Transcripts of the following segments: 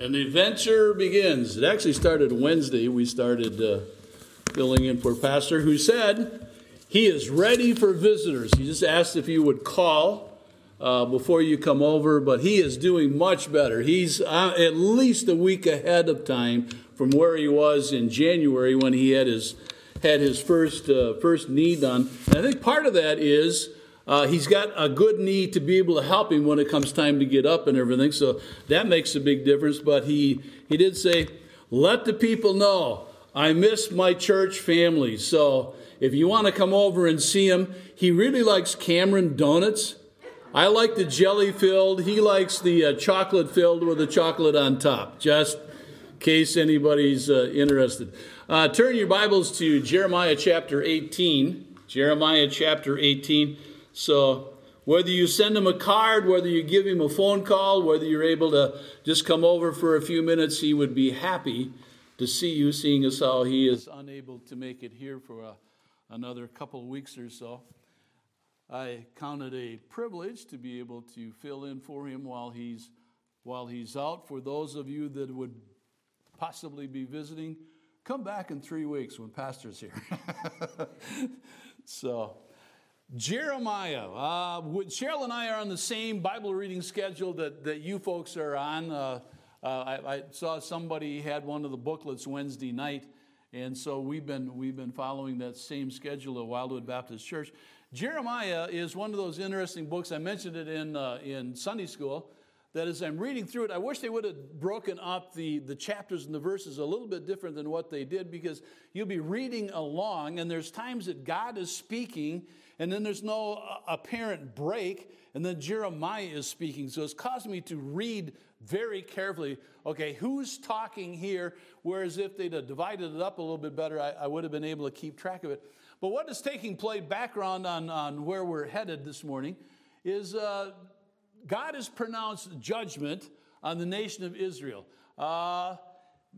And the adventure begins. It actually started Wednesday. We started uh, filling in for Pastor, who said he is ready for visitors. He just asked if you would call uh, before you come over, but he is doing much better. He's uh, at least a week ahead of time from where he was in January when he had his had his first uh, first knee done. And I think part of that is uh, he's got a good knee to be able to help him when it comes time to get up and everything. So that makes a big difference. But he, he did say, let the people know I miss my church family. So if you want to come over and see him, he really likes Cameron donuts. I like the jelly filled. He likes the uh, chocolate filled with the chocolate on top, just case anybody's uh, interested. Uh, turn your Bibles to Jeremiah chapter 18. Jeremiah chapter 18. So, whether you send him a card, whether you give him a phone call, whether you're able to just come over for a few minutes, he would be happy to see you, seeing as how he is unable to make it here for a, another couple weeks or so. I count it a privilege to be able to fill in for him while he's while he's out. For those of you that would possibly be visiting, come back in three weeks when Pastor's here. so Jeremiah. Uh, Cheryl and I are on the same Bible reading schedule that, that you folks are on. Uh, uh, I, I, saw somebody had one of the booklets Wednesday night, and so we've been, we've been following that same schedule at Wildwood Baptist Church. Jeremiah is one of those interesting books. I mentioned it in, uh, in Sunday school. That as I'm reading through it, I wish they would have broken up the, the chapters and the verses a little bit different than what they did because you'll be reading along, and there's times that God is speaking and then there's no uh, apparent break, and then Jeremiah is speaking. So it's caused me to read very carefully okay, who's talking here? Whereas if they'd have divided it up a little bit better, I, I would have been able to keep track of it. But what is taking place, background on, on where we're headed this morning, is uh, God has pronounced judgment on the nation of Israel. Uh,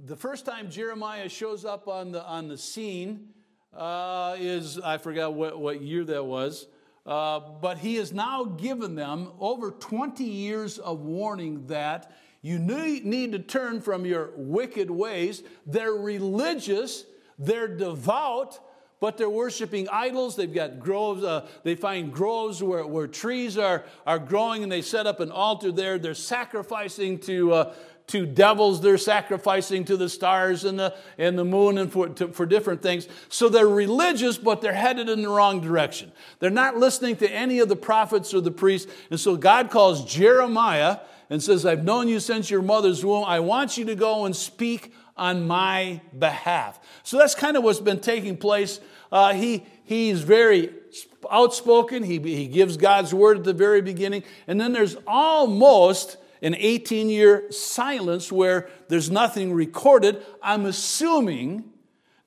the first time Jeremiah shows up on the, on the scene, uh, is, I forgot what, what year that was, uh, but he has now given them over 20 years of warning that you need, need to turn from your wicked ways. They're religious, they're devout, but they're worshiping idols. They've got groves, uh, they find groves where, where trees are, are growing and they set up an altar there. They're sacrificing to, uh, to devils, they're sacrificing to the stars and the, and the moon and for, to, for different things. So they're religious, but they're headed in the wrong direction. They're not listening to any of the prophets or the priests. And so God calls Jeremiah and says, I've known you since your mother's womb. I want you to go and speak on my behalf. So that's kind of what's been taking place. Uh, he, he's very outspoken. He, he gives God's word at the very beginning. And then there's almost an 18 year silence where there's nothing recorded, I'm assuming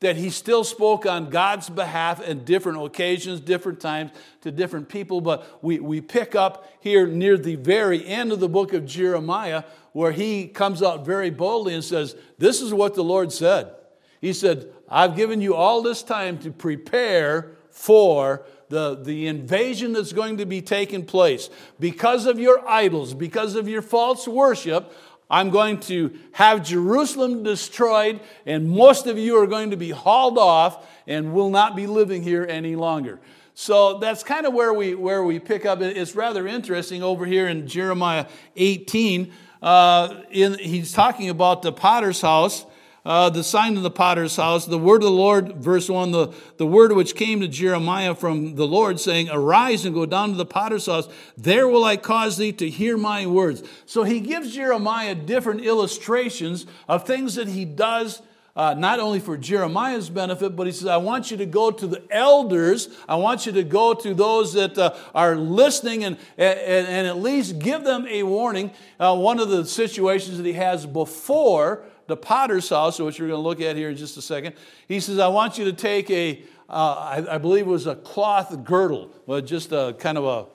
that he still spoke on God's behalf at different occasions, different times to different people. But we, we pick up here near the very end of the book of Jeremiah where he comes out very boldly and says, This is what the Lord said. He said, I've given you all this time to prepare for the, the invasion that's going to be taking place. Because of your idols, because of your false worship, I'm going to have Jerusalem destroyed, and most of you are going to be hauled off and will not be living here any longer. So that's kind of where we, where we pick up. It's rather interesting over here in Jeremiah 18. Uh, in, he's talking about the potter's house uh, the sign of the potter's house, the word of the Lord, verse 1, the, the word which came to Jeremiah from the Lord, saying, Arise and go down to the potter's house. There will I cause thee to hear my words. So he gives Jeremiah different illustrations of things that he does. Uh, not only for Jeremiah's benefit, but he says, I want you to go to the elders. I want you to go to those that uh, are listening and, and, and, at least give them a warning. Uh, one of the situations that he has before the potter's house, which we're going to look at here in just a second, he says, I want you to take a, uh, I, I believe it was a cloth girdle, well, just a kind of a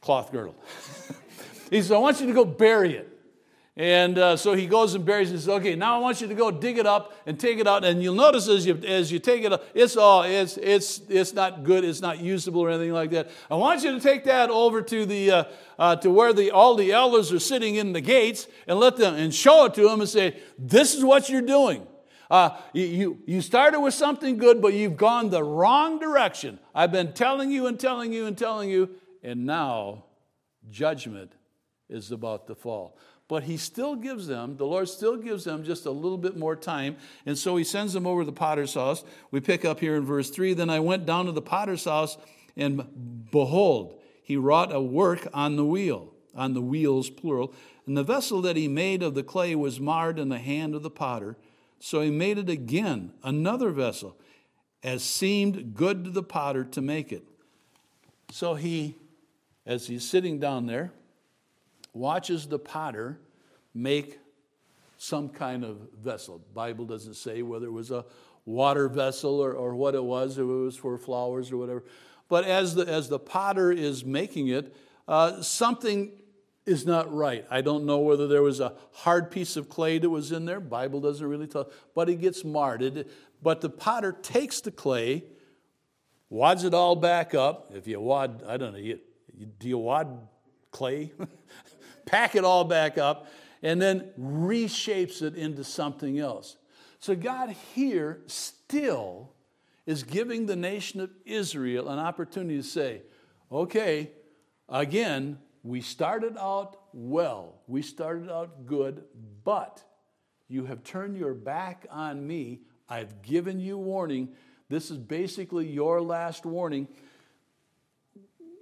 cloth girdle. he says, I want you to go bury it. And uh, so he goes and buries it. He says, "Okay, now I want you to go dig it up and take it out." And you'll notice as you as you take it up, it's all it's it's it's not good. It's not usable or anything like that. I want you to take that over to the uh, uh, to where the all the elders are sitting in the gates and let them and show it to them and say, "This is what you're doing." Uh, you, you started with something good, but you've gone the wrong direction. I've been telling you and telling you and telling you, and now judgment is about to fall. But he still gives them, the Lord still gives them just a little bit more time. And so he sends them over to the potter's house. We pick up here in verse 3 Then I went down to the potter's house, and behold, he wrought a work on the wheel, on the wheels, plural. And the vessel that he made of the clay was marred in the hand of the potter. So he made it again, another vessel, as seemed good to the potter to make it. So he, as he's sitting down there, watches the potter make some kind of vessel. Bible doesn't say whether it was a water vessel or, or what it was, if it was for flowers or whatever. But as the, as the potter is making it, uh, something is not right. I don't know whether there was a hard piece of clay that was in there. Bible doesn't really tell, but it gets marred. It, but the potter takes the clay, wads it all back up. If you wad, I don't know, you, do you wad clay? pack it all back up, and then reshapes it into something else. So God here still is giving the nation of Israel an opportunity to say, okay, again, we started out well, we started out good, but you have turned your back on me. I've given you warning. This is basically your last warning.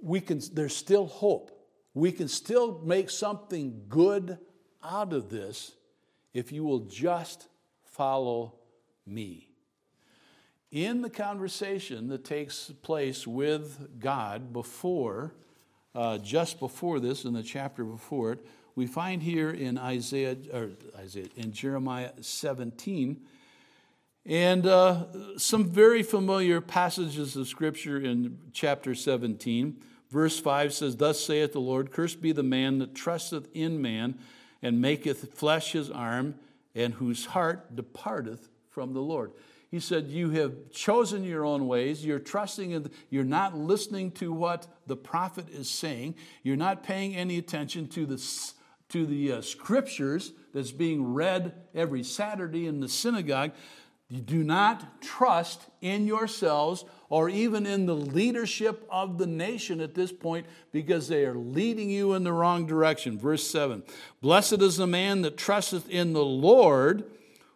We can, there's still hope. We can still make something good out of this if you will just follow me. In the conversation that takes place with God before uh, just before this, in the chapter before it, we find here in Isaiah, or Isaiah, in Jeremiah 17, and uh, some very familiar passages of scripture in chapter 17. Verse 5 says, Thus saith the Lord, Cursed be the man that trusteth in man, and maketh flesh his arm, and whose heart departeth from the Lord. He said, You have chosen your own ways. You're trusting in, you're not listening to what the prophet is saying. You're not paying any attention to the, to the uh, scriptures that's being read every Saturday in the synagogue. You do not trust in yourselves or even in the leadership of the nation at this point because they are leading you in the wrong direction. Verse 7 Blessed is the man that trusteth in the Lord,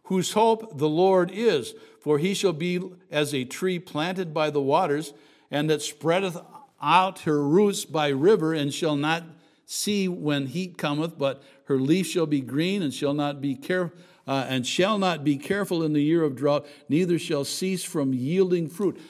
whose hope the Lord is. For he shall be as a tree planted by the waters, and that spreadeth out her roots by river, and shall not see when heat cometh, but her leaf shall be green, and shall not be care, uh, and shall not be careful in the year of drought, neither shall cease from yielding fruit.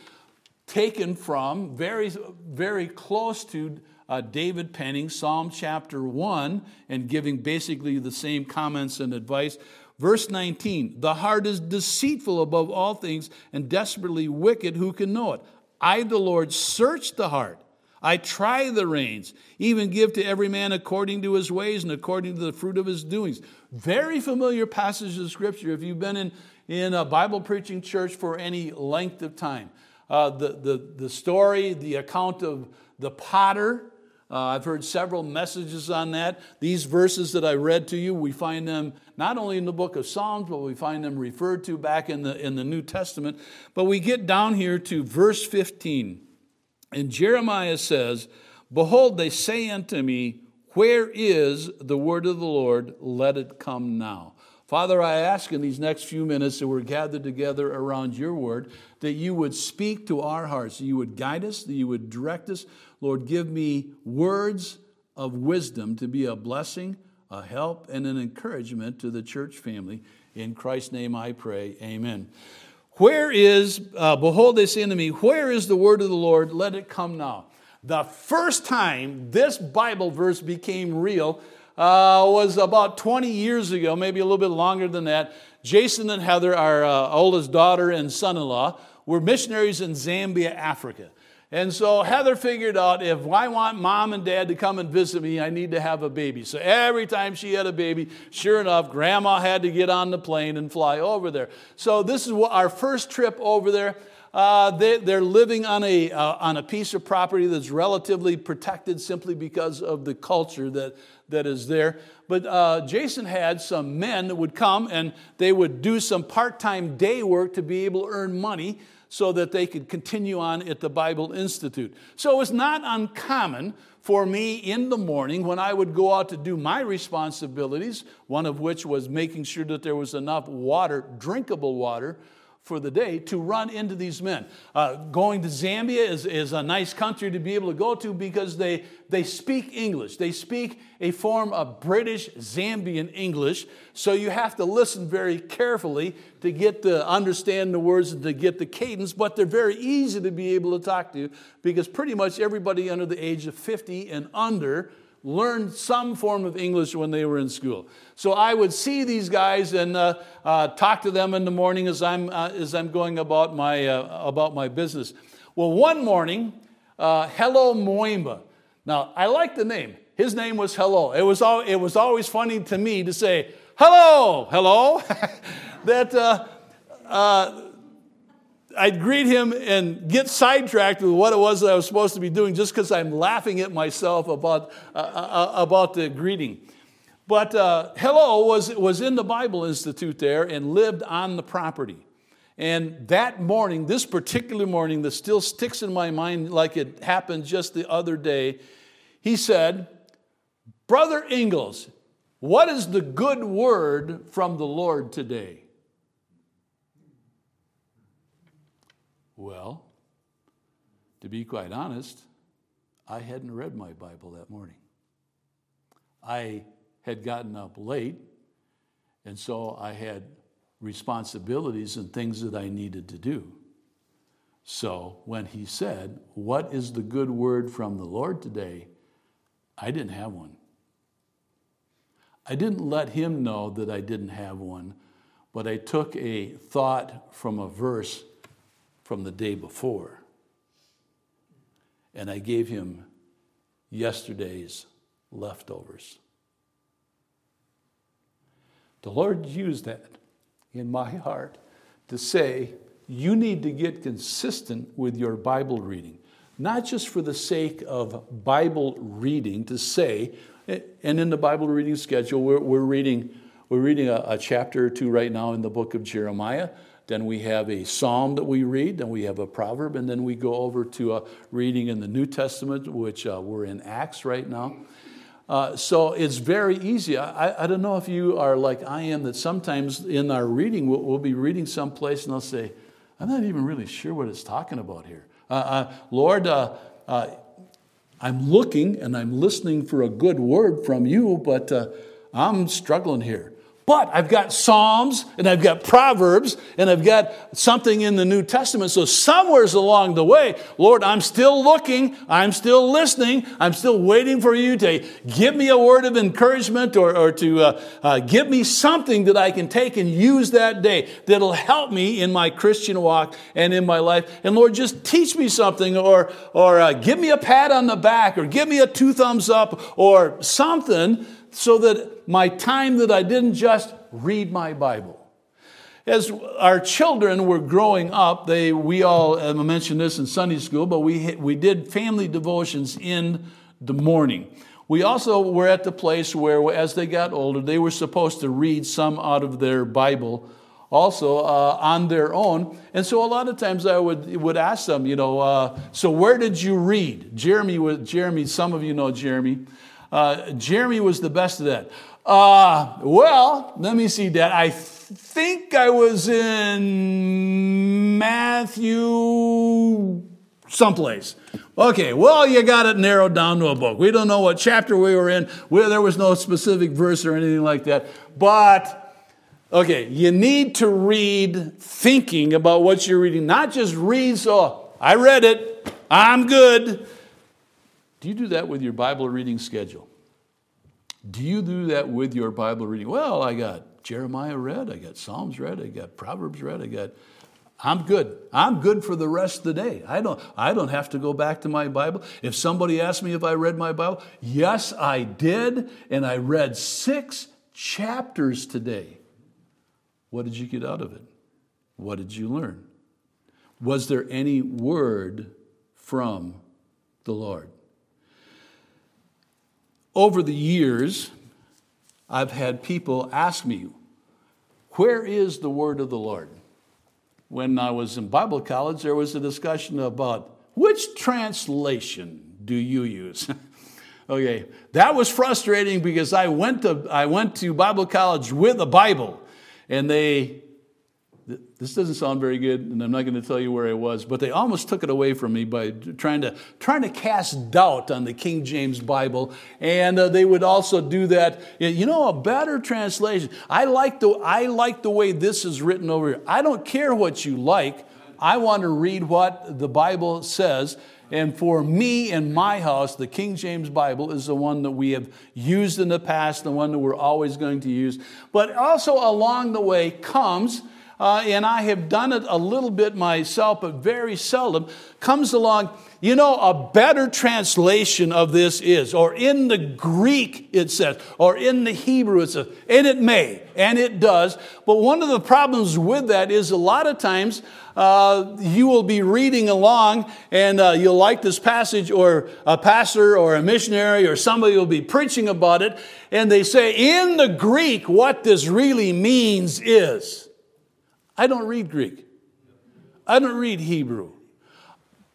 Taken from very, very close to uh, David penning Psalm chapter 1 and giving basically the same comments and advice. Verse 19 The heart is deceitful above all things and desperately wicked. Who can know it? I, the Lord, search the heart. I try the reins, even give to every man according to his ways and according to the fruit of his doings. Very familiar passage of scripture if you've been in, in a Bible preaching church for any length of time. Uh, the, the, the story, the account of the potter uh, I've heard several messages on that. These verses that I read to you, we find them not only in the book of Psalms, but we find them referred to back in the, in the New Testament. But we get down here to verse 15. And Jeremiah says, Behold, they say unto me, Where is the word of the Lord? Let it come now. Father, I ask in these next few minutes that we're gathered together around your word, that you would speak to our hearts, that you would guide us, that you would direct us. Lord, give me words of wisdom to be a blessing, a help, and an encouragement to the church family. In Christ's name I pray. Amen. Where is, uh, behold, this me, Where is the word of the Lord? Let it come now. The first time this Bible verse became real uh, was about 20 years ago, maybe a little bit longer than that. Jason and Heather, our uh, oldest daughter and son in law, were missionaries in Zambia, Africa. And so Heather figured out if I want mom and dad to come and visit me, I need to have a baby. So every time she had a baby, sure enough, grandma had to get on the plane and fly over there. So this is our first trip over there. Uh, they, are living on a, uh, on a piece of property that's relatively protected simply because of the culture that, that is there. But uh, Jason had some men that would come and they would do some part time day work to be able to earn money so that they could continue on at the Bible Institute. So it was not uncommon for me in the morning when I would go out to do my responsibilities, one of which was making sure that there was enough water, drinkable water, for the day to run into these men. Uh, going to Zambia is, is a nice country to be able to go to because they, they speak English. They speak a form of British Zambian English, so you have to listen very carefully to get to understand the words and to get the cadence, but they're very easy to be able to talk to because pretty much everybody under the age of 50 and under learned some form of English when they were in school. So I would see these guys and uh, uh, talk to them in the morning as I'm, uh, as I'm going about my, uh, about my business. Well, one morning, uh, Hello Moimba. Now, I like the name. His name was Hello. It was, al- it was always funny to me to say, Hello, hello. that uh, I'd greet him and get sidetracked with what it was that I was supposed to be doing just because I'm laughing at myself about, uh, uh, about the greeting. But uh, Hello was, was in the Bible Institute there and lived on the property. And that morning, this particular morning that still sticks in my mind like it happened just the other day, he said, Brother Ingalls, what is the good word from the Lord today? Well, to be quite honest, I hadn't read my Bible that morning. I had gotten up late, and so I had responsibilities and things that I needed to do. So when he said, What is the good word from the Lord today? I didn't have one. I didn't let him know that I didn't have one, but I took a thought from a verse from the day before. And I gave him yesterday's leftovers. The Lord used that in my heart to say, you need to get consistent with your Bible reading, not just for the sake of Bible reading, to say, and in the Bible reading schedule, we're, we're reading, we're reading a, a chapter or two right now in the book of Jeremiah. Then we have a psalm that we read, then we have a proverb, and then we go over to a reading in the New Testament, which uh, we're in Acts right now. Uh, so it's very easy. I, I don't know if you are like I am, that sometimes in our reading, we'll, we'll be reading someplace and I'll say, I'm not even really sure what it's talking about here. Uh, uh Lord, uh, uh, I'm looking and I'm listening for a good word from you, but I'm struggling here. But I've got Psalms and I've got Proverbs and I've got something in the New Testament. So, somewheres along the way, Lord, I'm still looking, I'm still listening, I'm still waiting for you to give me a word of encouragement or, or to uh, uh, give me something that I can take and use that day that'll help me in my Christian walk and in my life. And Lord, just teach me something or, or uh, give me a pat on the back or give me a two thumbs up or something so that my time that I didn't just read my Bible. As our children were growing up, they, we all, I mentioned this in Sunday school, but we, we did family devotions in the morning. We also were at the place where, as they got older, they were supposed to read some out of their Bible also uh, on their own. And so a lot of times I would, would ask them, you know, uh, so where did you read? Jeremy, Jeremy, some of you know Jeremy. Uh, Jeremy was the best of that. Uh, well, let me see, Dad. I think I was in Matthew someplace. Okay, well, you got it narrowed down to a book. We don't know what chapter we were in, there was no specific verse or anything like that. But, okay, you need to read thinking about what you're reading, not just read, so I read it, I'm good. Do you do that with your Bible reading schedule? Do you do that with your Bible reading? Well, I got Jeremiah read, I got Psalms read, I got Proverbs read, I got I'm good. I'm good for the rest of the day. I don't, I don't have to go back to my Bible. If somebody asked me if I read my Bible, yes, I did. And I read six chapters today. What did you get out of it? What did you learn? Was there any word from the Lord? Over the years, I've had people ask me, Where is the word of the Lord? When I was in Bible college, there was a discussion about which translation do you use? okay, that was frustrating because I went to, I went to Bible college with a Bible, and they this doesn't sound very good, and I'm not going to tell you where I was, but they almost took it away from me by trying to, trying to cast doubt on the King James Bible. And uh, they would also do that. You know, a better translation. I like, the, I like the way this is written over here. I don't care what you like, I want to read what the Bible says. And for me and my house, the King James Bible is the one that we have used in the past, the one that we're always going to use. But also along the way comes uh, and I have done it a little bit myself, but very seldom, comes along. You know, a better translation of this is, or in the Greek it says, or in the Hebrew it says, and it may, and it does. But one of the problems with that is a lot of times uh, you will be reading along and uh, you'll like this passage, or a pastor or a missionary or somebody will be preaching about it, and they say, in the Greek, what this really means is. I don't read Greek. I don't read Hebrew.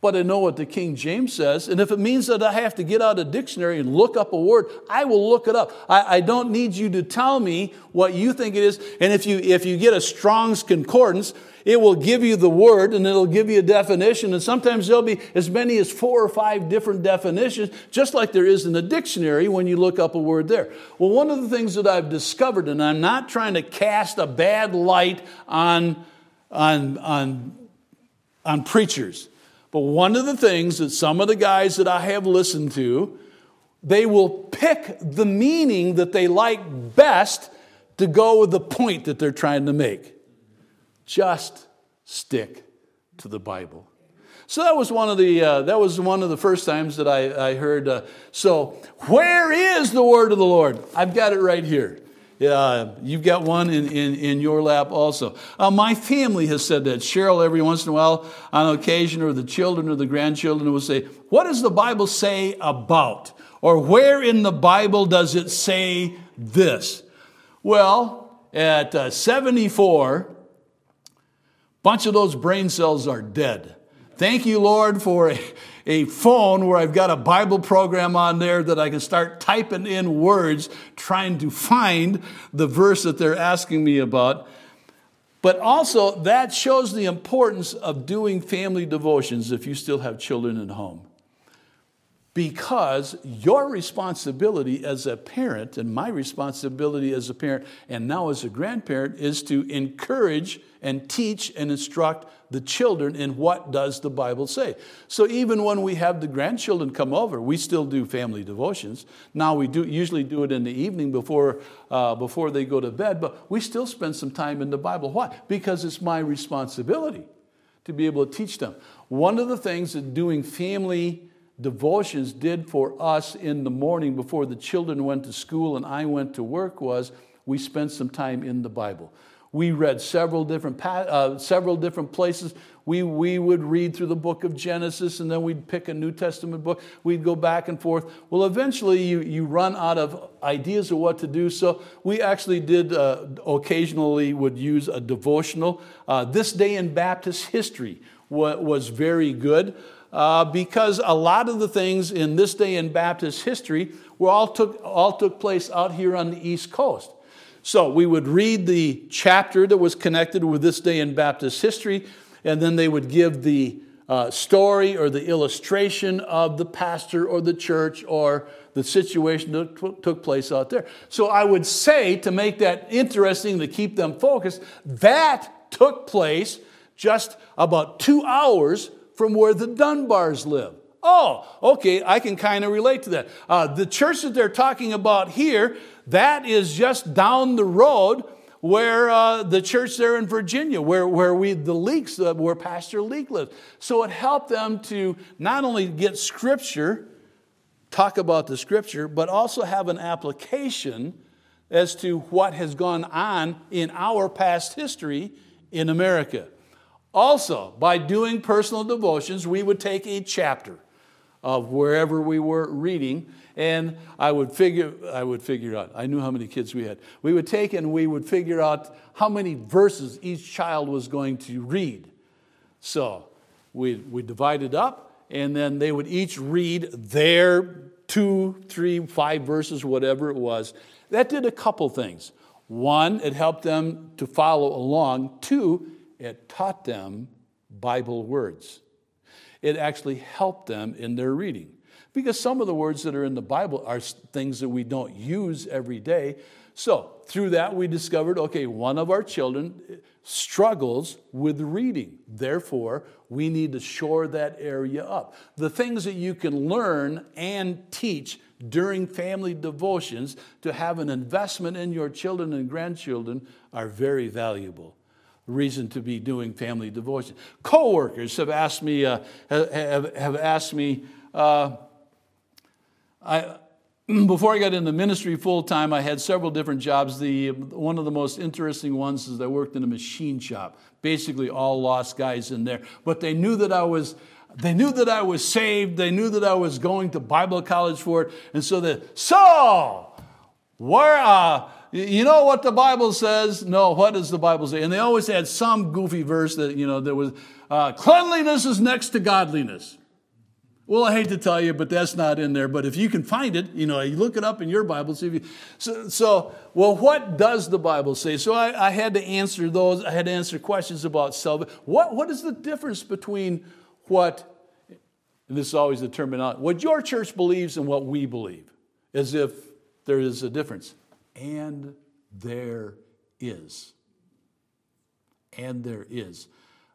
But I know what the King James says, and if it means that I have to get out a dictionary and look up a word, I will look it up. I, I, don't need you to tell me what you think it is. And if you if you get a Strong's Concordance, it will give you the word and it'll give you a definition. And sometimes there'll be as many as four or five different definitions, just like there is in the dictionary when you look up a word there. Well, one of the things that I've discovered, and I'm not trying to cast a bad light on, on, on, on preachers, but one of the things that some of the guys that I have listened to, they will pick the meaning that they like best to go with the point that they're trying to make. Just stick to the Bible. So that was one of the uh, that was one of the first times that I, I heard. Uh, so where is the word of the Lord? I've got it right here. Uh, you've got one in, in, in your lap also. Uh, my family has said that. Cheryl, every once in a while, on occasion, or the children or the grandchildren will say, What does the Bible say about? Or where in the Bible does it say this? Well, at uh, 74, bunch of those brain cells are dead. Thank you, Lord, for a, a phone where I've got a Bible program on there that I can start typing in words, trying to find the verse that they're asking me about. But also, that shows the importance of doing family devotions if you still have children at home. Because your responsibility as a parent, and my responsibility as a parent, and now as a grandparent, is to encourage and teach and instruct the children in what does the Bible say. So even when we have the grandchildren come over, we still do family devotions. Now we do usually do it in the evening before, uh, before they go to bed, but we still spend some time in the Bible. Why? Because it's my responsibility to be able to teach them. One of the things that doing family devotions did for us in the morning before the children went to school and I went to work was we spent some time in the Bible. We read several different, uh, several different places. We, we would read through the book of Genesis and then we'd pick a New Testament book. We'd go back and forth. Well, eventually you, you run out of ideas of what to do. So we actually did uh, occasionally would use a devotional. Uh, this day in Baptist history was very good. Uh, because a lot of the things in this day in Baptist history were all took, all took place out here on the East Coast. So we would read the chapter that was connected with this day in Baptist history, and then they would give the uh, story or the illustration of the pastor or the church or the situation that t- took place out there. So I would say, to make that interesting, to keep them focused, that took place just about two hours from where the Dunbars live. Oh, okay, I can kind of relate to that. Uh, the church that they're talking about here, that is just down the road where uh, the church there in Virginia, where, where we, the Leaks, uh, where Pastor Leak lives. So it helped them to not only get scripture, talk about the scripture, but also have an application as to what has gone on in our past history in America. Also, by doing personal devotions, we would take a chapter of wherever we were reading and I would figure I would figure out. I knew how many kids we had. We would take and we would figure out how many verses each child was going to read. So we we divided up, and then they would each read their two, three, five verses, whatever it was. That did a couple things. One, it helped them to follow along. Two, it taught them Bible words. It actually helped them in their reading. Because some of the words that are in the Bible are things that we don't use every day. So, through that, we discovered okay, one of our children eh, struggles with reading. Therefore, we need to shore that area up. The things that you can learn and teach during family devotions to have an investment in your children and grandchildren are very valuable reason to be doing family devotion. Co-workers have asked me, uh, have, have asked me, uh, I, before I got into ministry full time, I had several different jobs. The, one of the most interesting ones is I worked in a machine shop, basically all lost guys in there. But they knew that I was, they knew that I was saved. They knew that I was going to Bible college for it. And so they, so, where, uh, you know what the Bible says? No, what does the Bible say? And they always had some goofy verse that, you know, there was, uh, cleanliness is next to godliness. Well, I hate to tell you, but that's not in there. But if you can find it, you know, you look it up in your Bible. See if you, so, so, well, what does the Bible say? So I, I had to answer those. I had to answer questions about salvation. What, what is the difference between what, and this is always the terminology, what your church believes and what we believe? As if there is a difference. And there is. And there is.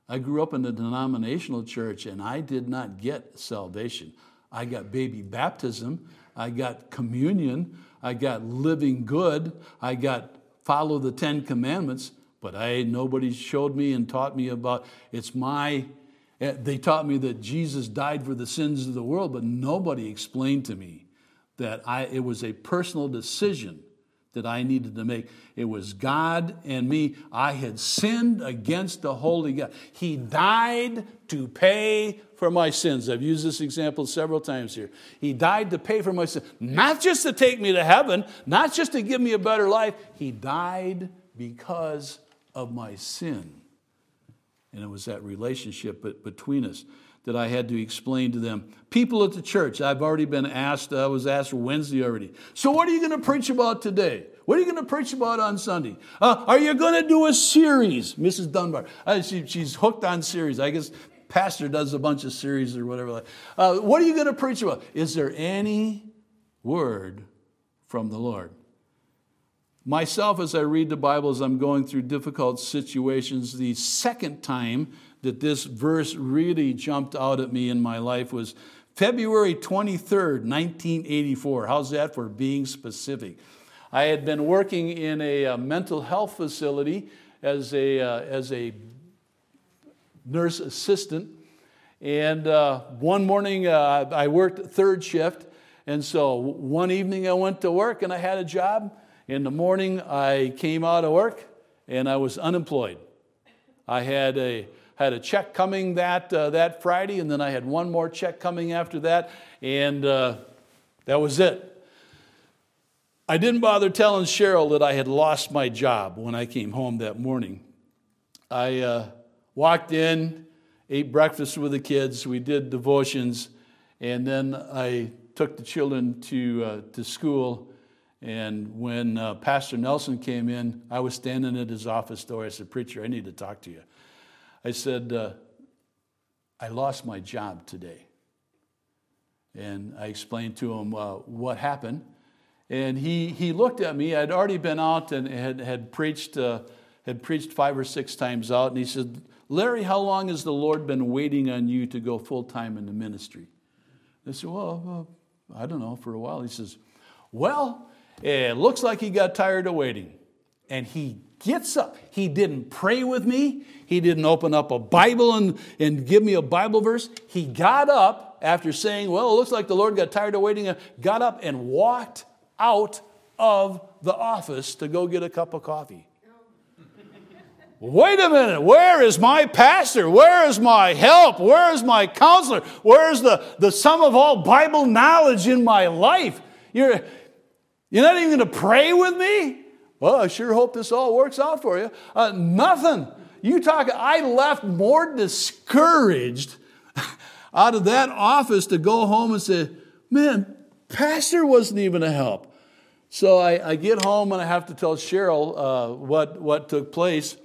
I grew up in a denominational church and I did not get salvation. I got baby baptism, I got communion, I got living good, I got follow the 10 commandments, but I nobody showed me and taught me about it's my eh, they taught me that Jesus died for the sins of the world, but nobody explained to me that I, it was a personal decision that I needed to make. It was God and me. I had sinned against the holy God. He died to pay for my sins. I've used this example several times here. He died to pay for my sins, not just to take me to heaven, not just to give me a better life. He died because of my sin. And it was that relationship between us that I had to explain to them. People at the church, I've already been asked, I was asked Wednesday already. So, what are you going to preach about today? What are you going to preach about on Sunday? Uh, are you going to do a series? Mrs. Dunbar, uh, she, she's hooked on series. I guess pastor does a bunch of series or whatever. Uh, what are you going to preach about? Is there any word from the Lord? Myself, as I read the Bible, as I'm going through difficult situations, the second time that this verse really jumped out at me in my life was February 23rd, 1984. How's that for being specific? I had been working in a, a uh, mental health facility as a, uh, as a nurse assistant. And uh, one morning uh, I worked third shift. And so one evening I went to work and I had a job. In the morning I came out of work and I was unemployed. I had a had a check coming that, uh, that Friday, and then I had one more check coming after that, and uh, that was it. I didn't bother telling Cheryl that I had lost my job when I came home that morning. I uh, walked in, ate breakfast with the kids, we did devotions, and then I took the children to, uh, to school. And when uh, Pastor Nelson came in, I was standing at his office door. I said, Preacher, I need to talk to you. I said, uh, I lost my job today. And I explained to him uh, what happened. And he, he looked at me. I'd already been out and had, had, preached, uh, had preached five or six times out. And he said, Larry, how long has the Lord been waiting on you to go full time in the ministry? I said, Well, I don't know, for a while. He says, Well, it looks like he got tired of waiting. And he gets up. He didn't pray with me. He didn't open up a Bible and, and give me a Bible verse. He got up after saying, Well, it looks like the Lord got tired of waiting, got up and walked out of the office to go get a cup of coffee. Wait a minute, where is my pastor? Where is my help? Where is my counselor? Where is the, the sum of all Bible knowledge in my life? You're, you're not even going to pray with me? Well, I sure hope this all works out for you. Uh, nothing. You talk, I left more discouraged out of that office to go home and say, man, Pastor wasn't even a help. So I, I get home and I have to tell Cheryl uh, what, what took place.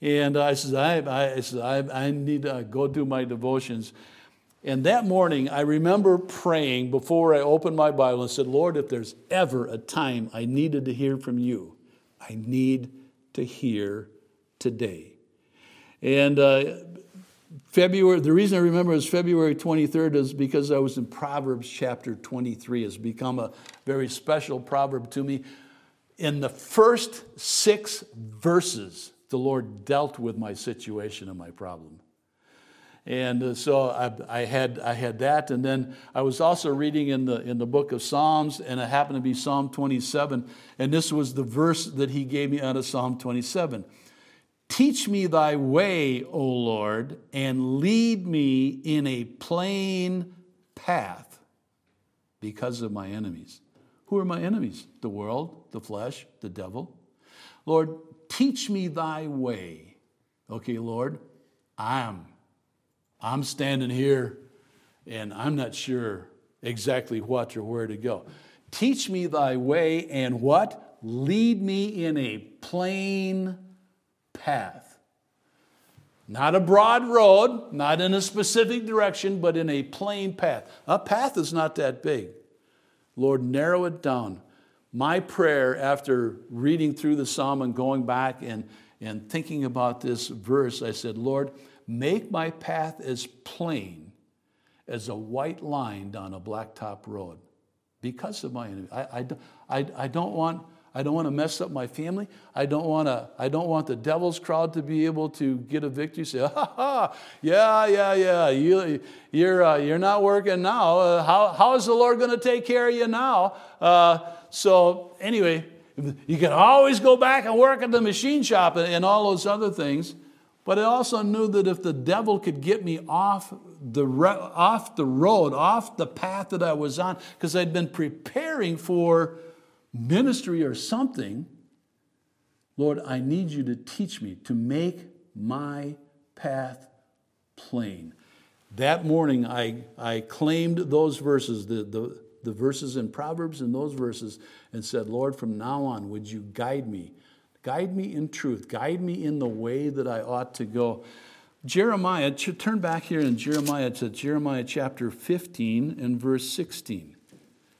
And I said, I, I, said I, I need to go do my devotions. And that morning, I remember praying before I opened my Bible and said, Lord, if there's ever a time I needed to hear from you, I need to hear today. And uh, February, the reason I remember was February 23rd is because I was in Proverbs chapter 23. It's become a very special proverb to me. In the first six verses, the Lord dealt with my situation and my problem. And uh, so I, I, had, I had that. And then I was also reading in the, in the book of Psalms, and it happened to be Psalm 27. And this was the verse that he gave me out of Psalm 27. Teach me thy way, O Lord, and lead me in a plain path because of my enemies. Who are my enemies? The world, the flesh, the devil. Lord, teach me thy way. Okay, Lord, I'm I'm standing here and I'm not sure exactly what or where to go. Teach me thy way and what? Lead me in a plain path. Not a broad road, not in a specific direction, but in a plain path. A path is not that big. Lord, narrow it down. My prayer after reading through the psalm and going back and, and thinking about this verse, I said, Lord, Make my path as plain as a white line down a blacktop road because of my enemy. I, I, I, I don't want. I don't want to mess up my family. I don't want to. I don't want the devil's crowd to be able to get a victory. Say, ha ha, yeah, yeah, yeah. You, you're uh, you're not working now. Uh, how how is the Lord going to take care of you now? Uh, so anyway, you can always go back and work at the machine shop and, and all those other things. But I also knew that if the devil could get me off the, off the road, off the path that I was on, because I'd been preparing for ministry or something, Lord, I need you to teach me to make my path plain. That morning, I, I claimed those verses, the, the, the verses in Proverbs and those verses, and said, Lord, from now on, would you guide me? Guide me in truth. Guide me in the way that I ought to go. Jeremiah, turn back here in Jeremiah to Jeremiah chapter 15 and verse 16.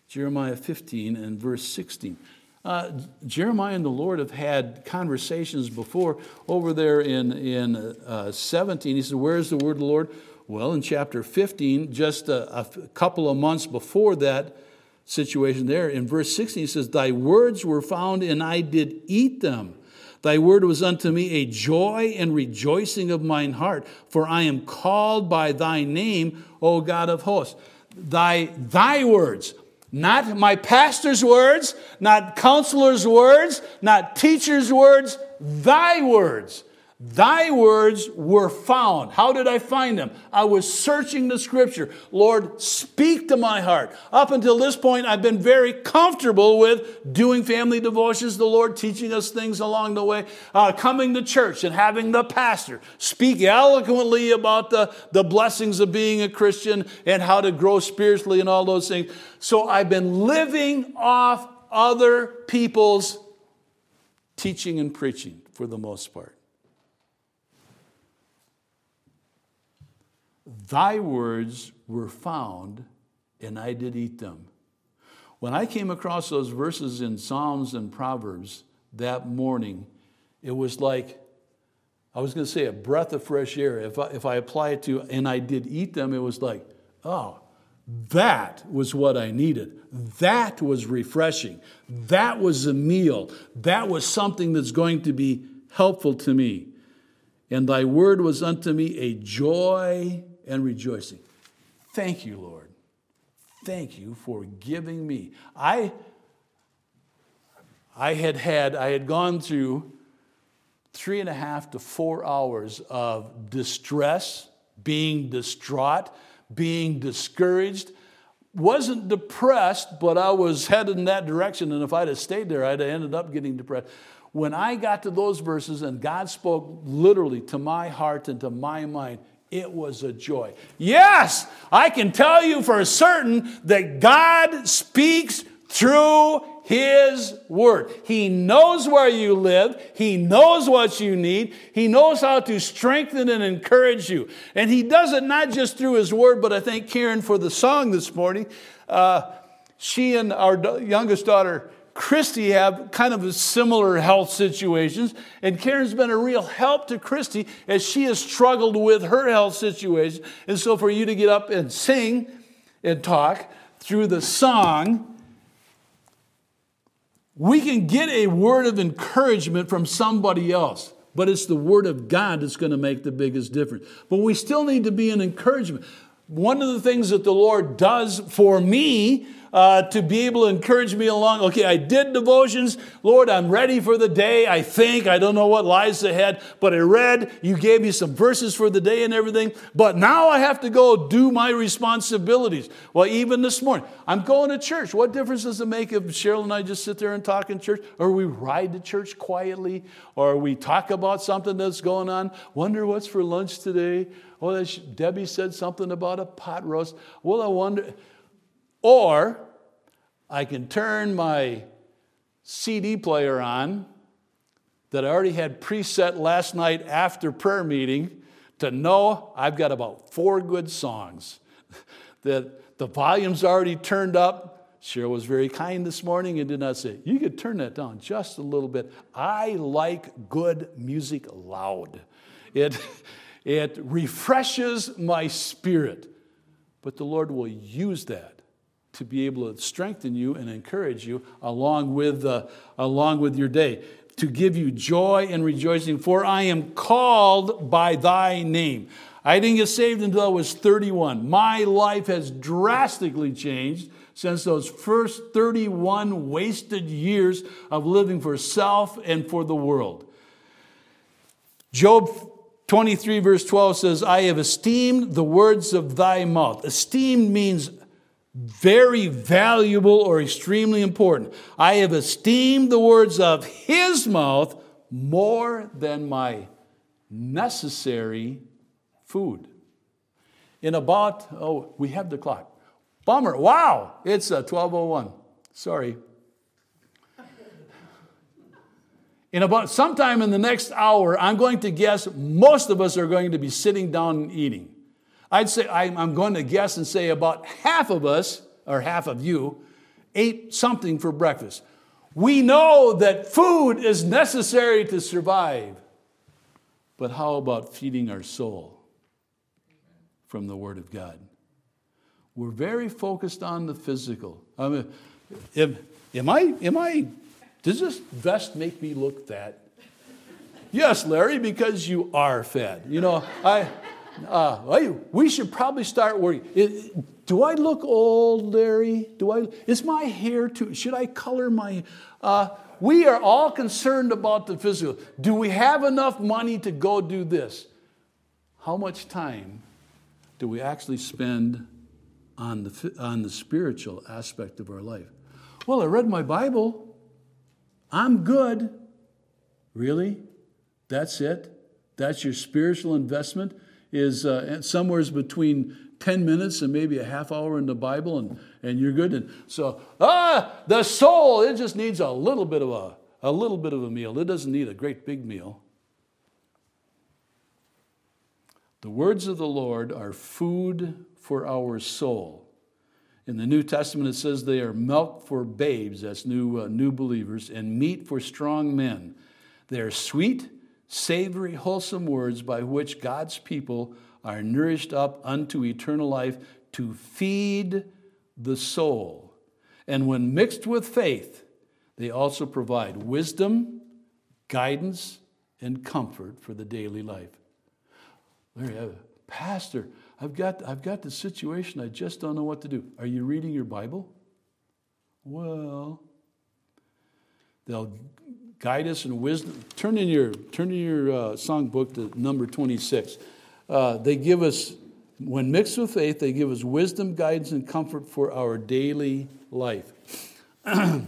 Jeremiah 15 and verse 16. Uh, Jeremiah and the Lord have had conversations before. Over there in, in uh, 17, he said, Where's the word of the Lord? Well, in chapter 15, just a, a couple of months before that, situation there. In verse 16, he says, Thy words were found, and I did eat them. Thy word was unto me a joy and rejoicing of mine heart, for I am called by thy name, O God of hosts. Thy, thy words, not my pastor's words, not counselor's words, not teacher's words, thy words. Thy words were found. How did I find them? I was searching the scripture. Lord, speak to my heart. Up until this point, I've been very comfortable with doing family devotions, the Lord teaching us things along the way, uh, coming to church and having the pastor speak eloquently about the, the blessings of being a Christian and how to grow spiritually and all those things. So I've been living off other people's teaching and preaching for the most part. Thy words were found, and I did eat them. When I came across those verses in Psalms and Proverbs that morning, it was like, I was going to say a breath of fresh air. If I, if I apply it to, and I did eat them, it was like, oh, That was what I needed. That was refreshing. That was a meal. That was something that's going to be helpful to me. And thy word was unto me a joy and rejoicing. Thank you, Lord. Thank you for giving me. I, I had had, I had gone through three and a half to four hours of distress, being distraught, being discouraged. Wasn't depressed, but I was headed in that direction. And if I'd have stayed there, I'd have ended up getting depressed. When I got to those verses and God spoke literally to my heart and to my mind, it was a joy. Yes, I can tell you for certain that God speaks through His Word. He knows where you live, He knows what you need, He knows how to strengthen and encourage you. And He does it not just through His Word, but I thank Karen for the song this morning. Uh, she and our youngest daughter, Christy have kind of similar health situations, and Karen's been a real help to Christy as she has struggled with her health situation. And so, for you to get up and sing and talk through the song, we can get a word of encouragement from somebody else, but it's the word of God that's going to make the biggest difference. But we still need to be an encouragement. One of the things that the Lord does for me uh, to be able to encourage me along. Okay, I did devotions. Lord, I'm ready for the day. I think. I don't know what lies ahead, but I read. You gave me some verses for the day and everything. But now I have to go do my responsibilities. Well, even this morning, I'm going to church. What difference does it make if Cheryl and I just sit there and talk in church? Or we ride to church quietly? Or we talk about something that's going on? Wonder what's for lunch today? Oh, Debbie said something about a pot roast. Well, I wonder. Or I can turn my CD player on that I already had preset last night after prayer meeting to know I've got about four good songs. that the volume's already turned up. Cheryl was very kind this morning and did not say, You could turn that down just a little bit. I like good music loud. It, it refreshes my spirit. But the Lord will use that to be able to strengthen you and encourage you along with, uh, along with your day, to give you joy and rejoicing. For I am called by thy name. I didn't get saved until I was 31. My life has drastically changed since those first 31 wasted years of living for self and for the world. Job 23, verse 12 says, I have esteemed the words of thy mouth. Esteemed means very valuable or extremely important. I have esteemed the words of his mouth more than my necessary food. In about, oh, we have the clock. Bummer. Wow, it's a uh, 1201. Sorry. In about sometime in the next hour, I'm going to guess most of us are going to be sitting down and eating. I'd say, I'm going to guess and say about half of us, or half of you, ate something for breakfast. We know that food is necessary to survive. But how about feeding our soul from the Word of God? We're very focused on the physical. I mean, am, am I, am I, does this vest make me look fat? yes, Larry, because you are fat. You know, I, uh, we should probably start working. do I look old, Larry? Do I? Is my hair too? Should I color my? Uh, we are all concerned about the physical. Do we have enough money to go do this? How much time do we actually spend on the on the spiritual aspect of our life? Well, I read my Bible. I'm good. Really? That's it? That's your spiritual investment? Is uh, somewhere between 10 minutes and maybe a half hour in the Bible, and, and you're good. And so, ah, the soul, it just needs a little bit of a, a little bit of a meal. It doesn't need a great big meal. The words of the Lord are food for our soul. In the New Testament, it says they are milk for babes, that's new, uh, new believers, and meat for strong men. They are sweet savory, wholesome words by which God's people are nourished up unto eternal life, to feed the soul. And when mixed with faith, they also provide wisdom, guidance, and comfort for the daily life. Larry, Pastor, I've got, I've got the situation, I just don't know what to do. Are you reading your Bible? Well, they'll guide us in wisdom. Turn in your, turn in your uh, songbook to number 26. Uh, they give us, when mixed with faith, they give us wisdom, guidance, and comfort for our daily life.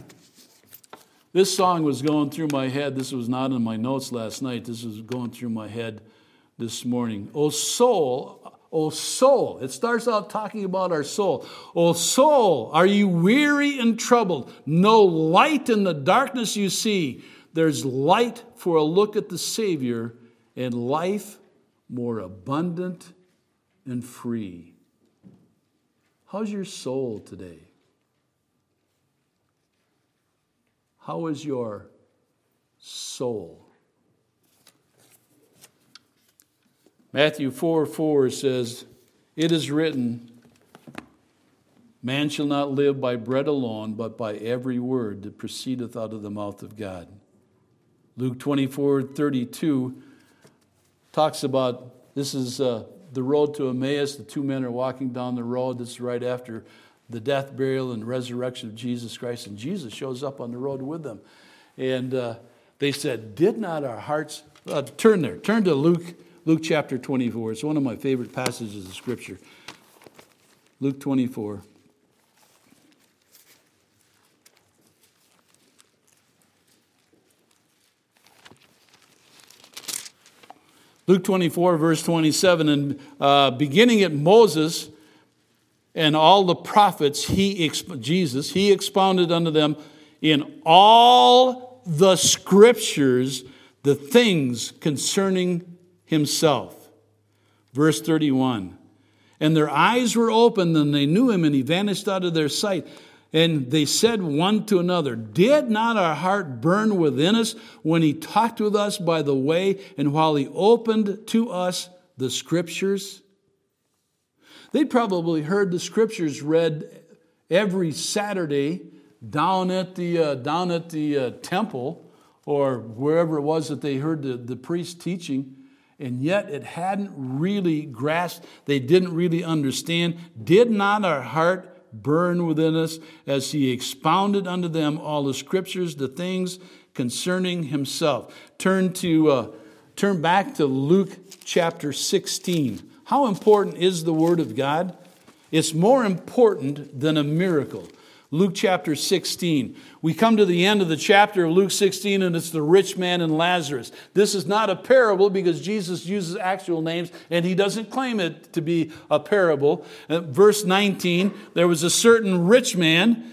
this song was going through my head. This was not in my notes last night. This was going through my head this morning. Oh, soul, oh, soul, it starts out talking about our soul. Oh, soul, are you weary and troubled? No light in the darkness you see. There's light for a look at the Savior and life more abundant and free. How's your soul today? How is your soul? Matthew 4 4 says, It is written, Man shall not live by bread alone, but by every word that proceedeth out of the mouth of God. Luke 24 32 talks about this is uh, the road to Emmaus. The two men are walking down the road. This is right after the death, burial, and resurrection of Jesus Christ. And Jesus shows up on the road with them. And uh, they said, Did not our hearts. Uh, turn there. Turn to Luke Luke chapter 24. It's one of my favorite passages of Scripture. Luke 24. Luke 24, verse 27, and uh, beginning at Moses and all the prophets, he, Jesus, he expounded unto them in all the scriptures the things concerning himself. Verse 31 And their eyes were opened, and they knew him, and he vanished out of their sight. And they said one to another, Did not our heart burn within us when he talked with us by the way, and while he opened to us the scriptures? They probably heard the scriptures read every Saturday down at the, uh, down at the uh, temple or wherever it was that they heard the, the priest teaching and yet it hadn't really grasped, they didn't really understand. Did not our heart burn within us as he expounded unto them all the scriptures, the things concerning himself? Turn to uh, turn back to Luke chapter 16. How important is the word of God? It's more important than a miracle. Luke chapter 16. We come to the end of the chapter of Luke 16, and it's the rich man and Lazarus. This is not a parable because Jesus uses actual names and he doesn't claim it to be a parable. Uh, verse 19 there was a certain rich man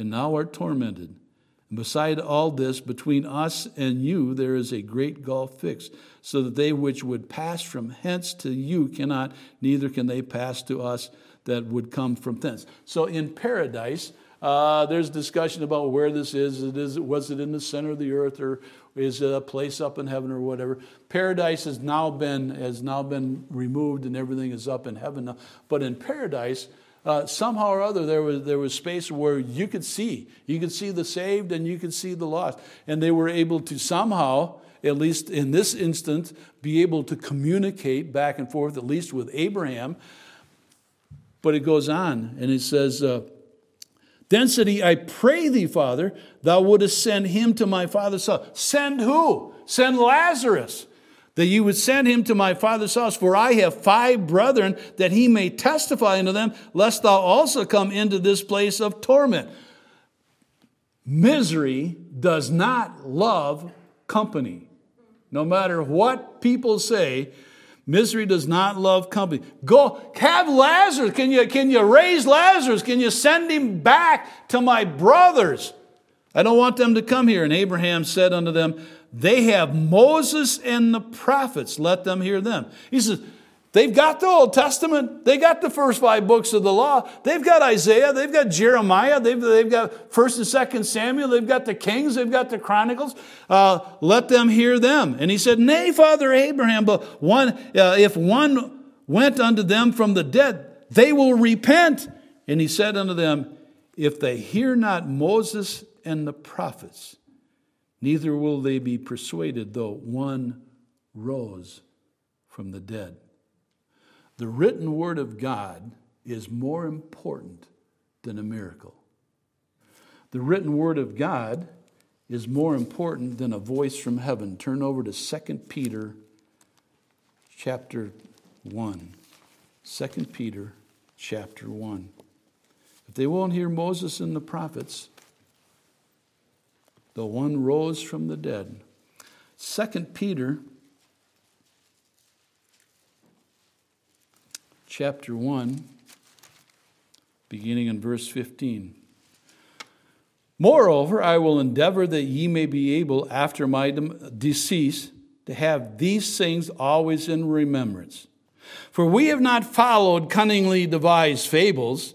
and now art tormented. And beside all this, between us and you, there is a great gulf fixed, so that they which would pass from hence to you cannot, neither can they pass to us that would come from thence. So in paradise, uh, there's discussion about where this is. It is. Was it in the center of the earth, or is it a place up in heaven, or whatever? Paradise has now been has now been removed, and everything is up in heaven now. But in paradise, uh, somehow or other there was, there was space where you could see. You could see the saved and you could see the lost. And they were able to somehow, at least in this instance, be able to communicate back and forth, at least with Abraham. But it goes on and it says, uh, he, I pray thee, Father, thou wouldest send him to my father's house. Send who? Send Lazarus, that you would send him to my father's house. For I have five brethren, that he may testify unto them, lest thou also come into this place of torment. Misery does not love company. No matter what people say, misery does not love company. Go have Lazarus. Can you, can you raise Lazarus? Can you send him back to my brothers? I don't want them to come here. And Abraham said unto them, They have Moses and the prophets. Let them hear them. He says, They've got the Old Testament. They got the first five books of the law. They've got Isaiah. They've got Jeremiah. They've, they've got First and Second Samuel. They've got the Kings. They've got the Chronicles. Uh, let them hear them. And he said, Nay, Father Abraham, but one, uh, if one went unto them from the dead, they will repent. And he said unto them, If they hear not Moses and the prophets, neither will they be persuaded, though one rose from the dead. The written word of God is more important than a miracle. The written word of God is more important than a voice from heaven. Turn over to 2 Peter chapter 1. 2 Peter chapter 1. If they won't hear Moses and the prophets, the one rose from the dead. 2 Peter chapter 1, beginning in verse 15. Moreover, I will endeavor that ye may be able, after my decease, to have these things always in remembrance. For we have not followed cunningly devised fables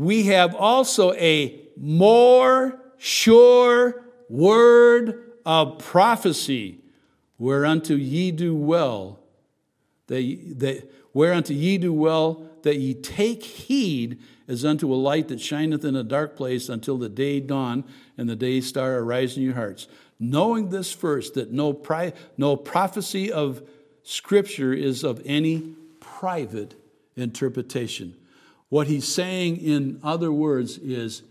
We have also a more sure word of prophecy whereunto ye do well, that, that, whereunto ye do well that ye take heed as unto a light that shineth in a dark place until the day dawn and the day star arise in your hearts. Knowing this first, that no, pri- no prophecy of Scripture is of any private interpretation. What he's saying, in other words, is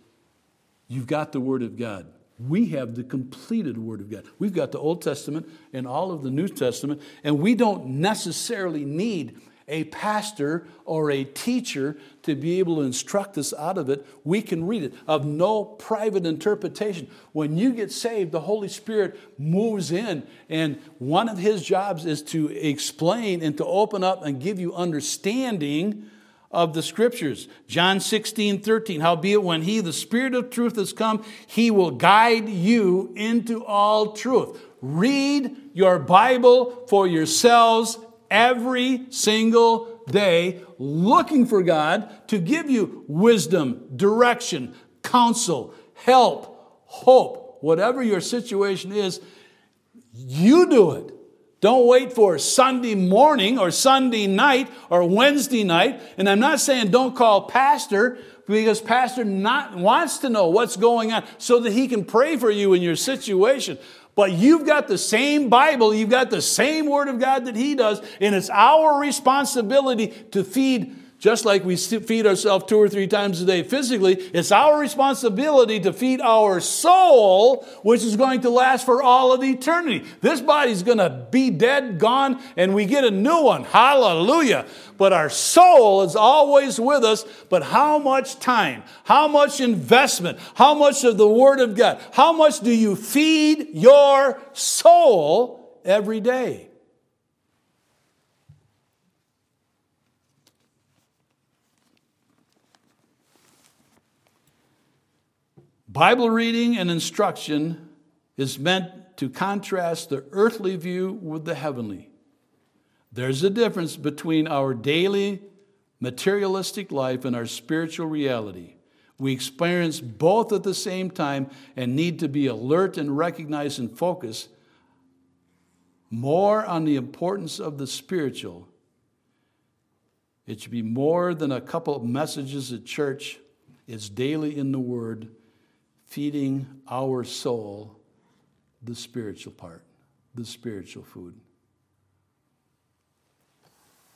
you've got the Word of God. We have the completed Word of God. We've got the Old Testament and all of the New Testament, and we don't necessarily need a pastor or a teacher to be able to instruct us out of it. We can read it of no private interpretation. When you get saved, the Holy Spirit moves in, and one of his jobs is to explain and to open up and give you understanding of the scriptures. John 16, 13. Howbeit, when he, the Spirit of truth, has come, he will guide you into all truth. Read your Bible for yourselves every single day, looking for God to give you wisdom, direction, counsel, help, hope, whatever your situation is. You do it. Don't wait for Sunday morning or Sunday night or Wednesday night. And I'm not saying don't call pastor because pastor not, wants to know what's going on so that he can pray for you in your situation. But you've got the same Bible, you've got the same Word of God that he does, and it's our responsibility to feed just like we feed ourselves two or three times a day physically, it's our responsibility to feed our soul, which is going to last for all of eternity. This body's going to be dead, gone, and we get a new one. Hallelujah. But our soul is always with us. But how much time, how much investment, how much of the Word of God, how much do you feed your soul every day? Bible reading and instruction is meant to contrast the earthly view with the heavenly. There's a difference between our daily materialistic life and our spiritual reality. We experience both at the same time and need to be alert and recognize and focus more on the importance of the spiritual. It should be more than a couple of messages at church. It's daily in the Word, feeding our soul the spiritual part, the spiritual food.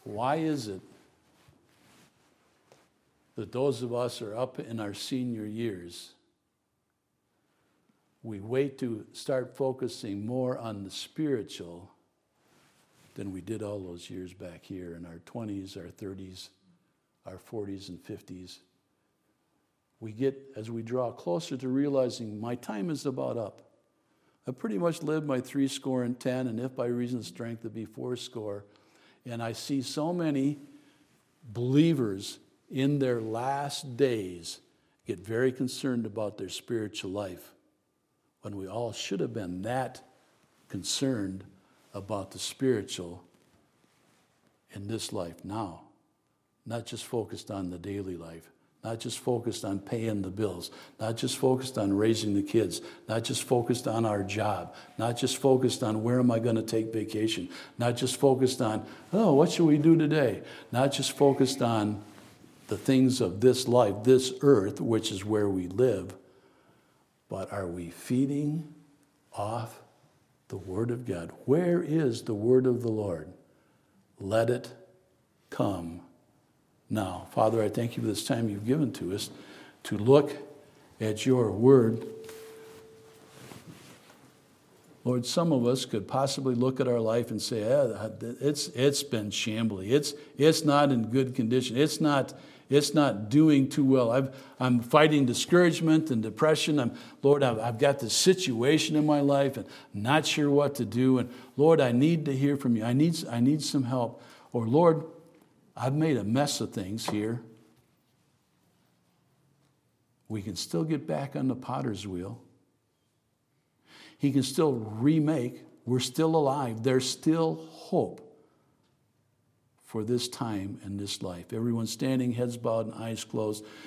Why is it that those of us are up in our senior years, we wait to start focusing more on the spiritual than we did all those years back here in our 20s, our 30s, our 40s, and 50s. We get, as we draw closer to realizing my time is about up. I pretty much lived my three score and ten, and if by reason of strength it be four score. And I see so many believers in their last days get very concerned about their spiritual life when we all should have been that concerned about the spiritual in this life now, not just focused on the daily life. Not just focused on paying the bills, not just focused on raising the kids, not just focused on our job, not just focused on where am I going to take vacation, not just focused on, oh, what should we do today, not just focused on the things of this life, this earth, which is where we live, but are we feeding off the Word of God? Where is the Word of the Lord? Let it come now. Father, I thank you for this time you've given to us to look at your Word. Lord, some of us could possibly look at our life and say, eh, it's, it's been shambly. It's, it's not in good condition. It's not, it's not doing too well. I've, I'm fighting discouragement and depression. I'm, Lord, I've, I've got this situation in my life and not sure what to do. And Lord, I need to hear from you. I need, I need some help. Or Lord, I've made a mess of things here. We can still get back on the potter's wheel. He can still remake. We're still alive. There's still hope for this time and this life. Everyone standing, heads bowed, and eyes closed.